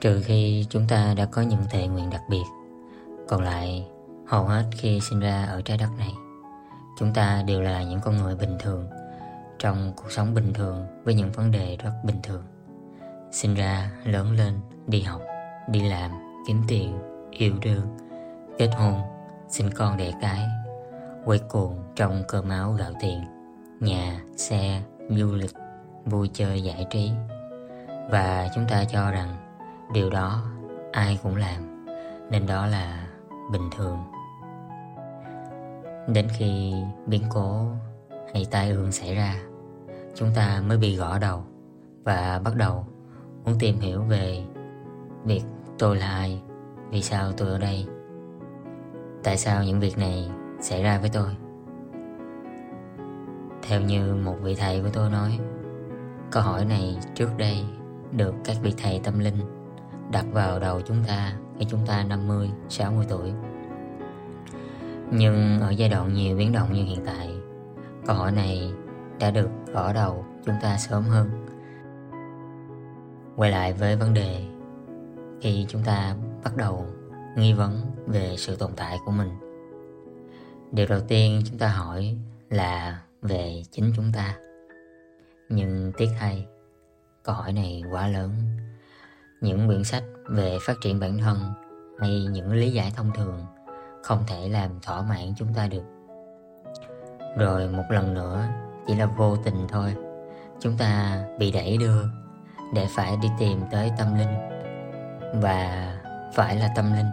Trừ khi chúng ta đã có những thể nguyện đặc biệt Còn lại hầu hết khi sinh ra ở trái đất này Chúng ta đều là những con người bình thường Trong cuộc sống bình thường với những vấn đề rất bình thường. Sinh ra, lớn lên, đi học, đi làm, kiếm tiền, yêu đương, kết hôn, sinh con đẻ cái Quay cuồng trong cơ máu gạo tiền Nhà, xe, du lịch, vui chơi giải trí. Và chúng ta cho rằng điều đó ai cũng làm, Nên đó là bình thường. Đến khi biến cố hay tai ương xảy ra, Chúng ta mới bị gõ đầu Và bắt đầu muốn tìm hiểu về việc tôi là ai, Vì sao tôi ở đây, Tại sao những việc này xảy ra với tôi. Theo như một vị thầy của tôi nói, Câu hỏi này trước đây được các vị thầy tâm linh đặt vào đầu chúng ta khi chúng ta 50, 60 tuổi. Nhưng ở giai đoạn nhiều biến động như hiện tại Câu hỏi này đã được gõ đầu chúng ta sớm hơn. Quay lại với vấn đề Khi chúng ta bắt đầu nghi vấn về sự tồn tại của mình Điều đầu tiên chúng ta hỏi là về chính chúng ta. Nhưng tiếc thay Câu hỏi này quá lớn. Những quyển sách về phát triển bản thân Hay những lý giải thông thường Không thể làm thỏa mãn chúng ta được. Rồi một lần nữa, Chỉ là vô tình thôi, Chúng ta bị đẩy đưa Để phải đi tìm tới tâm linh. Và phải là tâm linh,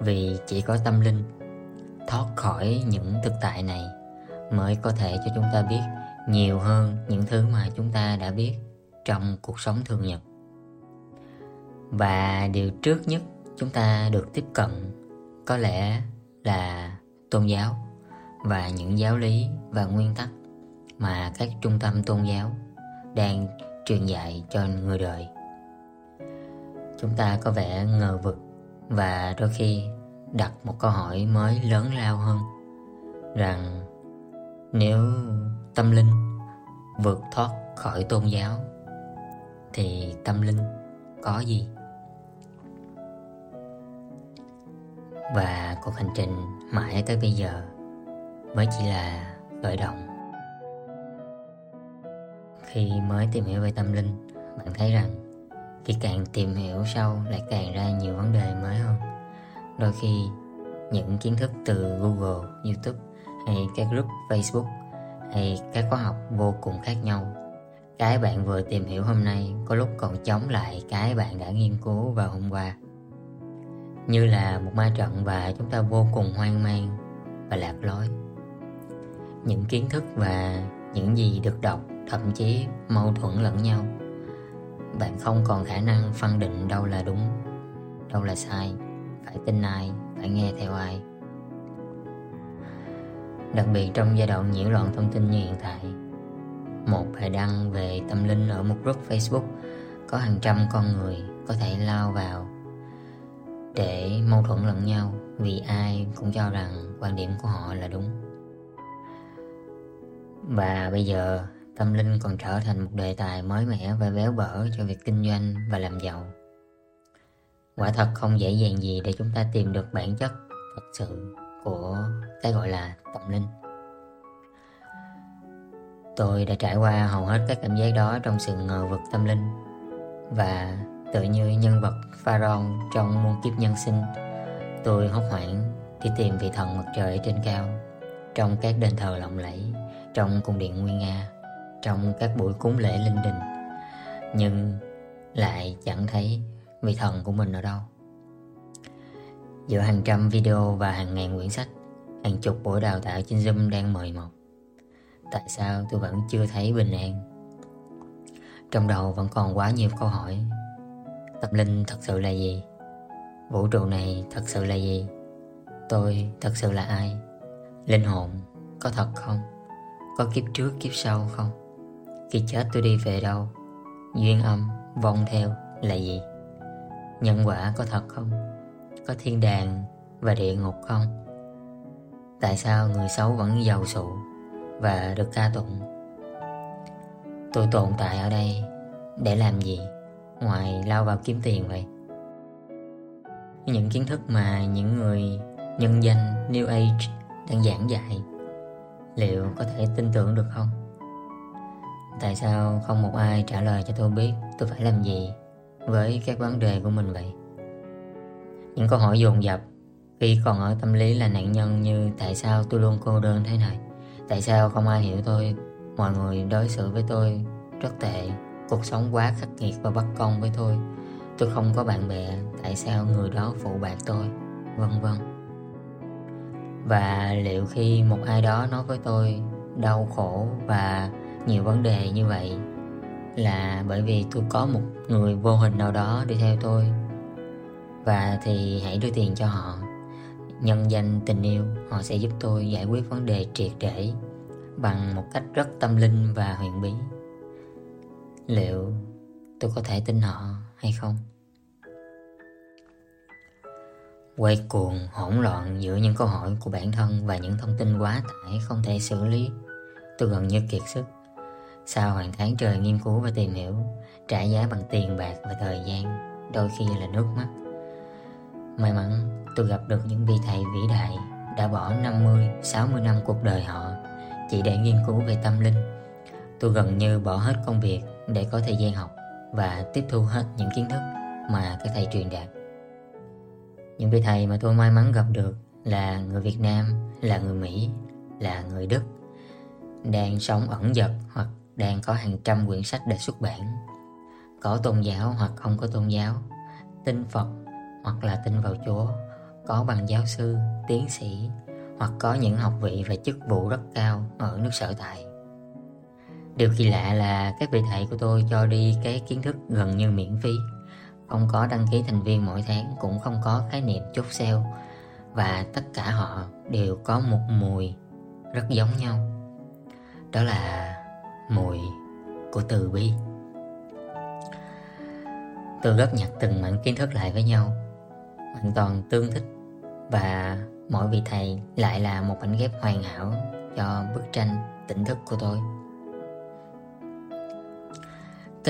Vì chỉ có tâm linh thoát khỏi những thực tại này mới có thể cho chúng ta biết nhiều hơn những thứ mà chúng ta đã biết trong cuộc sống thường nhật và điều trước nhất chúng ta được tiếp cận có lẽ là tôn giáo và những giáo lý và nguyên tắc mà các trung tâm tôn giáo đang truyền dạy cho người đời. Chúng ta có vẻ ngờ vực và đôi khi đặt một câu hỏi mới lớn lao hơn rằng nếu tâm linh vượt thoát khỏi tôn giáo thì tâm linh có gì? Và cuộc hành trình mãi tới bây giờ mới chỉ là khởi động khi mới tìm hiểu về tâm linh bạn thấy rằng khi càng tìm hiểu sâu lại càng ra nhiều vấn đề mới hơn Đôi khi những kiến thức từ Google, YouTube hay các group Facebook hay các khóa học vô cùng khác nhau. Cái bạn vừa tìm hiểu hôm nay có lúc còn chống lại cái bạn đã nghiên cứu vào hôm qua. Như là một ma trận và chúng ta vô cùng hoang mang và lạc lối. Những kiến thức và những gì được đọc thậm chí mâu thuẫn lẫn nhau. Bạn không còn khả năng phân định đâu là đúng, đâu là sai phải tin ai phải nghe theo ai đặc biệt trong giai đoạn nhiễu loạn thông tin như hiện tại một bài đăng về tâm linh ở một group facebook có hàng trăm con người có thể lao vào để mâu thuẫn lẫn nhau vì ai cũng cho rằng quan điểm của họ là đúng. Và bây giờ, tâm linh còn trở thành một đề tài mới mẻ và béo bở cho việc kinh doanh và làm giàu. Quả thật không dễ dàng gì để chúng ta tìm được bản chất thật sự của cái gọi là tâm linh. Tôi đã trải qua hầu hết các cảm giác đó trong sự ngờ vực tâm linh và tự như nhân vật pharaoh trong muôn kiếp nhân sinh, tôi hốt hoảng đi tìm vị thần mặt trời trên cao, trong các đền thờ lộng lẫy, trong cung điện nguyên nga, trong các buổi cúng lễ linh đình. Nhưng lại chẳng thấy vị thần của mình ở đâu. Giữa hàng trăm video và hàng ngàn quyển sách, Hàng chục buổi đào tạo trên Zoom đang mời mọc. Tại sao tôi vẫn chưa thấy bình an? Trong đầu vẫn còn quá nhiều câu hỏi. Tâm linh thật sự là gì? Vũ trụ này thật sự là gì? Tôi thật sự là ai? Linh hồn có thật không? Có kiếp trước kiếp sau không? Khi chết tôi đi về đâu? Duyên âm, vong theo là gì? Nhân quả có thật không? Có thiên đàng và địa ngục không? Tại sao người xấu vẫn giàu sụ và được ca tụng? Tôi tồn tại ở đây để làm gì? Ngoài lao vào kiếm tiền vậy? những kiến thức mà những người nhân danh New Age đang giảng dạy, liệu có thể tin tưởng được không? Tại sao không một ai trả lời cho tôi biết tôi phải làm gì với các vấn đề của mình vậy? Những câu hỏi dồn dập khi còn ở tâm lý là nạn nhân như tại sao tôi luôn cô đơn thế này? Tại sao không ai hiểu tôi? Mọi người đối xử với tôi rất tệ Cuộc sống quá khắc nghiệt và bất công với tôi. Tôi không có bạn bè, Tại sao người đó phụ bạc tôi? Vân vân. Và liệu khi một ai đó nói với tôi Đau khổ và nhiều vấn đề như vậy Là bởi vì tôi có một người vô hình nào đó đi theo tôi? Và thì hãy đưa tiền cho họ. Nhân danh tình yêu, Họ sẽ giúp tôi giải quyết vấn đề triệt để Bằng một cách rất tâm linh và huyền bí liệu tôi có thể tin họ hay không? Quay cuồng hỗn loạn giữa những câu hỏi của bản thân và những thông tin quá tải không thể xử lý tôi gần như kiệt sức. Sau hàng tháng trời nghiên cứu và tìm hiểu trả giá bằng tiền bạc và thời gian đôi khi là nước mắt. May mắn tôi gặp được những vị thầy vĩ đại đã bỏ 50, 60 năm cuộc đời họ chỉ để nghiên cứu về tâm linh. Tôi gần như bỏ hết công việc để có thời gian học và tiếp thu hết những kiến thức mà các thầy truyền đạt. Những vị thầy mà tôi may mắn gặp được là người Việt Nam, là người Mỹ, là người Đức, đang sống ẩn dật hoặc đang có hàng trăm quyển sách để xuất bản, có tôn giáo hoặc không có tôn giáo, tin Phật hoặc là tin vào Chúa, có bằng giáo sư, tiến sĩ hoặc có những học vị và chức vụ rất cao ở nước sở tại. Điều kỳ lạ là các vị thầy của tôi cho đi cái kiến thức gần như miễn phí. Không có đăng ký thành viên mỗi tháng, Cũng không có khái niệm chốt sale. Và tất cả họ đều có một mùi rất giống nhau. Đó là mùi của từ bi. Tôi góp nhặt từng mảnh kiến thức lại với nhau, Hoàn toàn tương thích. Và mỗi vị thầy lại là một mảnh ghép hoàn hảo Cho bức tranh tỉnh thức của tôi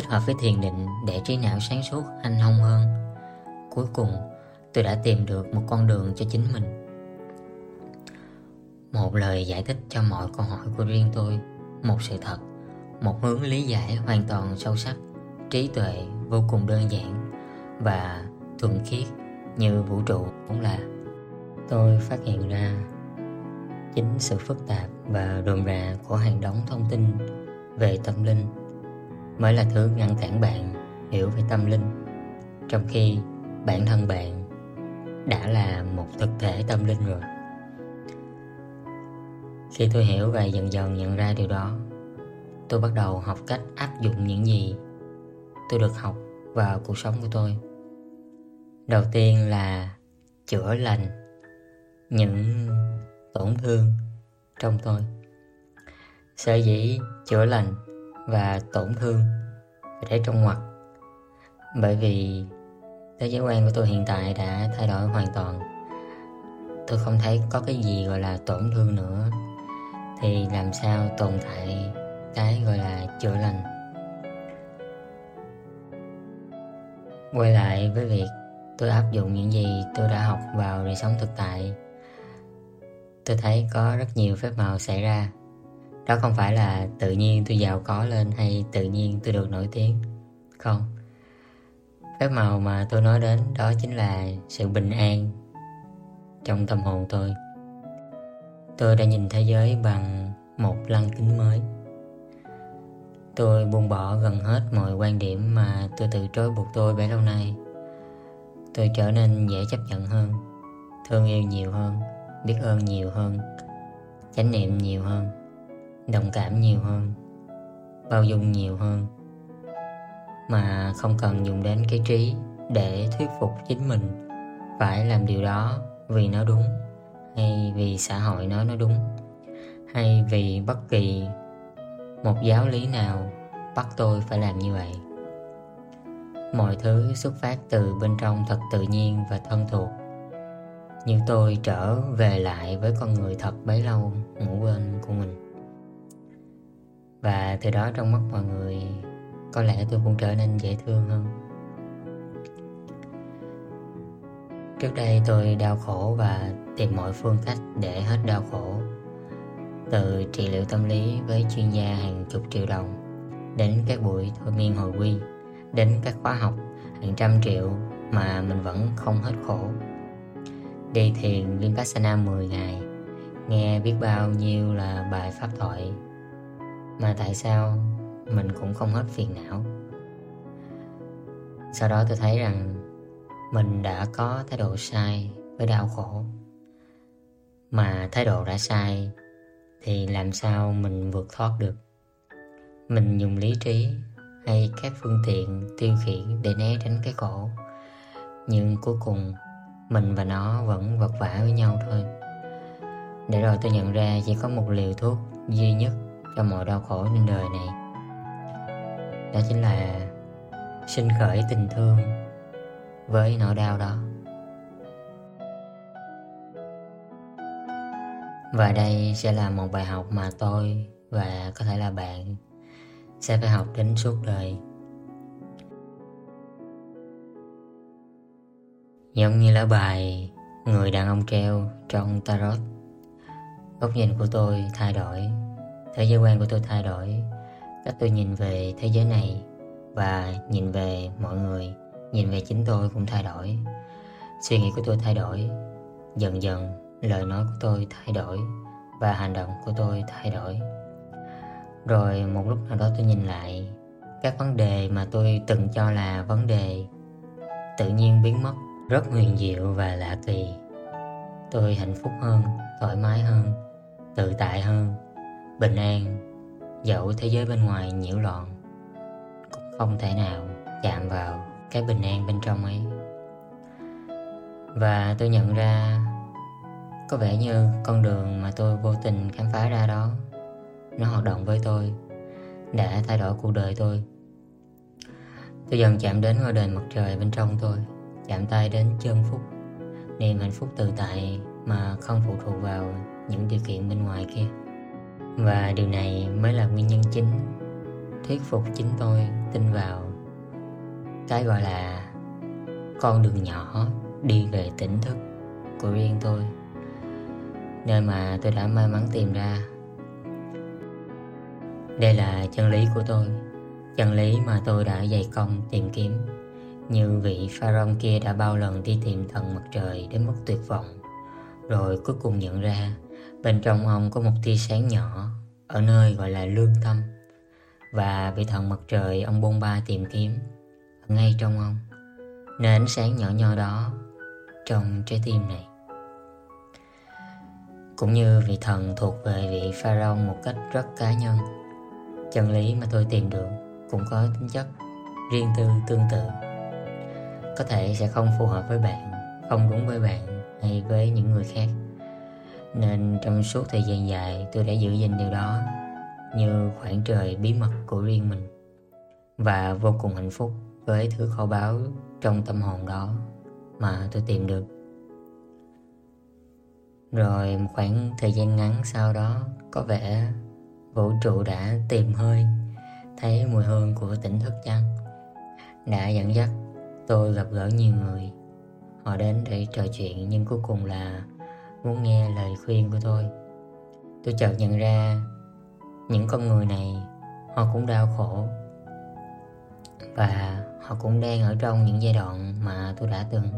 kết hợp với thiền định để trí não sáng suốt anh hông hơn. Cuối cùng, tôi đã tìm được một con đường cho chính mình. Một lời giải thích cho mọi câu hỏi của riêng tôi, một sự thật, một hướng lý giải hoàn toàn sâu sắc, trí tuệ vô cùng đơn giản và thuần khiết như vũ trụ cũng là. Tôi phát hiện ra chính sự phức tạp và rườm rà của hàng đống thông tin về tâm linh mới là thứ ngăn cản bạn hiểu về tâm linh. Trong khi bản thân bạn đã là một thực thể tâm linh rồi. Khi tôi hiểu và dần dần nhận ra điều đó, tôi bắt đầu học cách áp dụng những gì tôi được học vào cuộc sống của tôi. Đầu tiên là chữa lành những tổn thương trong tôi. Sở dĩ chữa lành và tổn thương và thế trong ngoặc bởi vì thế giới quan của tôi hiện tại đã thay đổi hoàn toàn. Tôi không thấy có cái gì gọi là tổn thương nữa. Thì làm sao tồn tại cái gọi là chữa lành? Quay lại với việc tôi áp dụng những gì tôi đã học vào đời sống thực tại, tôi thấy có rất nhiều phép màu xảy ra đó không phải là tự nhiên tôi giàu có lên hay tự nhiên tôi được nổi tiếng. Không. Phép màu mà tôi nói đến đó chính là sự bình an trong tâm hồn tôi. Tôi đã nhìn thế giới bằng một lăng kính mới. Tôi buông bỏ gần hết mọi quan điểm mà tôi tự trói buộc tôi bấy lâu nay. Tôi trở nên dễ chấp nhận hơn, thương yêu nhiều hơn, biết ơn nhiều hơn, chánh niệm nhiều hơn đồng cảm nhiều hơn, bao dung nhiều hơn, mà không cần dùng đến cái trí để thuyết phục chính mình phải làm điều đó vì nó đúng hay vì xã hội nói nó đúng hay vì bất kỳ một giáo lý nào bắt tôi phải làm như vậy. Mọi thứ xuất phát từ bên trong thật tự nhiên và thân thuộc. Như tôi trở về lại với con người thật bấy lâu ngủ quên của mình và từ đó trong mắt mọi người, có lẽ tôi cũng trở nên dễ thương hơn. Trước đây tôi đau khổ và tìm mọi phương cách để hết đau khổ. Từ trị liệu tâm lý với chuyên gia hàng chục triệu đồng, Đến các buổi thôi miên hồi quy, Đến các khóa học hàng trăm triệu mà mình vẫn không hết khổ. Đi thiền Vipassana 10 ngày, Nghe biết bao nhiêu là bài pháp thoại. Mà tại sao mình cũng không hết phiền não? Sau đó tôi thấy rằng mình đã có thái độ sai với đau khổ. Mà thái độ đã sai thì làm sao mình vượt thoát được? Mình dùng lý trí hay các phương tiện tiêu khiển để né tránh cái khổ. Nhưng cuối cùng mình và nó vẫn vật vã với nhau thôi. Để rồi tôi nhận ra chỉ có một liều thuốc duy nhất cho mọi đau khổ trên đời này. Đó chính là sinh khởi tình thương với nỗi đau đó. Và đây sẽ là một bài học mà tôi và có thể là bạn sẽ phải học đến suốt đời. Giống như lá bài người đàn ông treo trong tarot, góc nhìn của tôi thay đổi thế giới quan của tôi thay đổi. Cách tôi nhìn về thế giới này và nhìn về mọi người, nhìn về chính tôi cũng thay đổi. Suy nghĩ của tôi thay đổi. Dần dần, lời nói của tôi thay đổi và hành động của tôi thay đổi. Rồi một lúc nào đó tôi nhìn lại, các vấn đề mà tôi từng cho là vấn đề tự nhiên biến mất, rất huyền diệu và lạ kỳ. Tôi hạnh phúc hơn, thoải mái hơn, tự tại hơn bình an, dẫu thế giới bên ngoài nhiễu loạn, cũng không thể nào chạm vào cái bình an bên trong ấy. Và tôi nhận ra có vẻ như con đường mà tôi vô tình khám phá ra đó, nó hoạt động với tôi, đã thay đổi cuộc đời tôi. Tôi dần chạm đến ngôi đền mặt trời bên trong tôi, chạm tay đến chân phúc niềm hạnh phúc tự tại mà không phụ thuộc vào những điều kiện bên ngoài kia và điều này mới là nguyên nhân chính thuyết phục chính tôi tin vào cái gọi là con đường nhỏ đi về tỉnh thức của riêng tôi, nơi mà tôi đã may mắn tìm ra. Đây là chân lý của tôi, chân lý mà tôi đã dày công tìm kiếm. Như vị pharaoh kia đã bao lần đi tìm thần mặt trời đến mức tuyệt vọng, rồi cuối cùng nhận ra Bên trong ông có một tia sáng nhỏ, Ở nơi gọi là lương tâm. Và vị thần mặt trời, ông bôn ba tìm kiếm, Ngay trong ông nên ánh sáng nhỏ nho đó, Trong trái tim này. Cũng như vị thần thuộc về vị pharaoh một cách rất cá nhân, Chân lý mà tôi tìm được Cũng có tính chất riêng tư tương tự. Có thể sẽ không phù hợp với bạn, Không đúng với bạn hay với những người khác nên trong suốt thời gian dài, tôi đã giữ gìn điều đó như khoảng trời bí mật của riêng mình và vô cùng hạnh phúc với thứ kho báu trong tâm hồn đó mà tôi tìm được. Rồi một khoảng thời gian ngắn sau đó, có vẻ vũ trụ đã tìm hơi, thấy mùi hương của tỉnh thức chăng đã dẫn dắt tôi gặp gỡ nhiều người. Họ đến để trò chuyện nhưng cuối cùng là muốn nghe lời khuyên của tôi. Tôi chợt nhận ra những con người này, họ cũng đau khổ. Và họ cũng đang ở trong những giai đoạn mà tôi đã từng.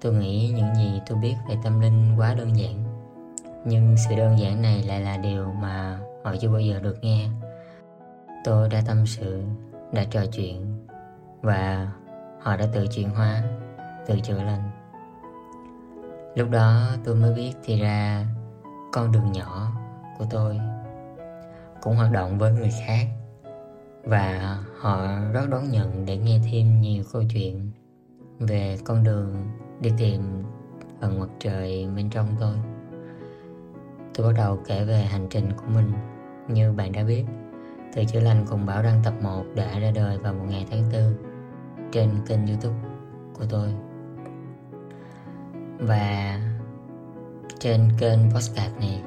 Tôi nghĩ những gì tôi biết về tâm linh quá đơn giản, nhưng sự đơn giản này lại là điều mà họ chưa bao giờ được nghe. Tôi đã tâm sự, đã trò chuyện, và họ đã tự chuyển hóa, tự chữa lành. Lúc đó tôi mới biết thì ra con đường nhỏ của tôi cũng hoạt động với người khác và họ rất đón nhận để nghe thêm nhiều câu chuyện về con đường đi tìm phần mặt trời bên trong tôi. Tôi bắt đầu kể về hành trình của mình như bạn đã biết. Từ chữa lành cùng Bảo Đăng tập 1 đã ra đời vào một ngày tháng 4 trên kênh youtube của tôi và trên kênh podcast này,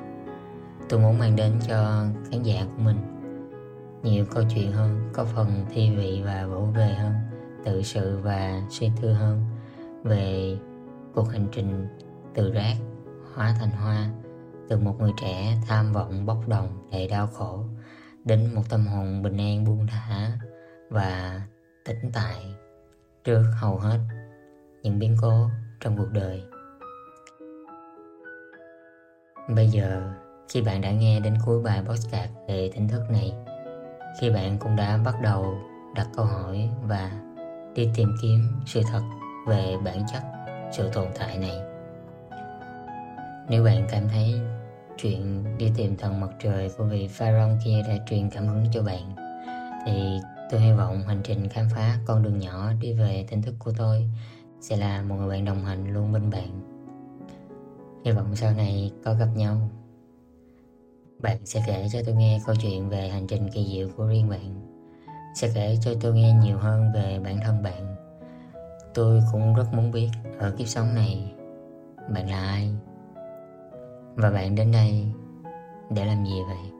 tôi muốn mang đến cho khán giả của mình nhiều câu chuyện hơn, có phần thi vị và vỗ về hơn, tự sự và suy tư hơn về cuộc hành trình từ rác hóa thành hoa, từ một người trẻ tham vọng bốc đồng đầy đau khổ đến một tâm hồn bình an buông thả và tĩnh tại trước hầu hết những biến cố trong cuộc đời bây giờ, khi bạn đã nghe đến cuối bài podcast về tỉnh thức này, khi bạn cũng đã bắt đầu đặt câu hỏi và đi tìm kiếm sự thật về bản chất sự tồn tại này. Nếu bạn cảm thấy chuyện đi tìm thần mặt trời của vị pharaoh kia đã truyền cảm hứng cho bạn, thì tôi hy vọng hành trình khám phá con đường nhỏ đi về tỉnh thức của tôi sẽ là một người bạn đồng hành luôn bên bạn hy vọng sau này có gặp nhau. Bạn sẽ kể cho tôi nghe câu chuyện về hành trình kỳ diệu của riêng bạn. Sẽ kể cho tôi nghe nhiều hơn về bản thân bạn. Tôi cũng rất muốn biết ở kiếp sống này, bạn là ai? Và bạn đến đây để làm gì vậy?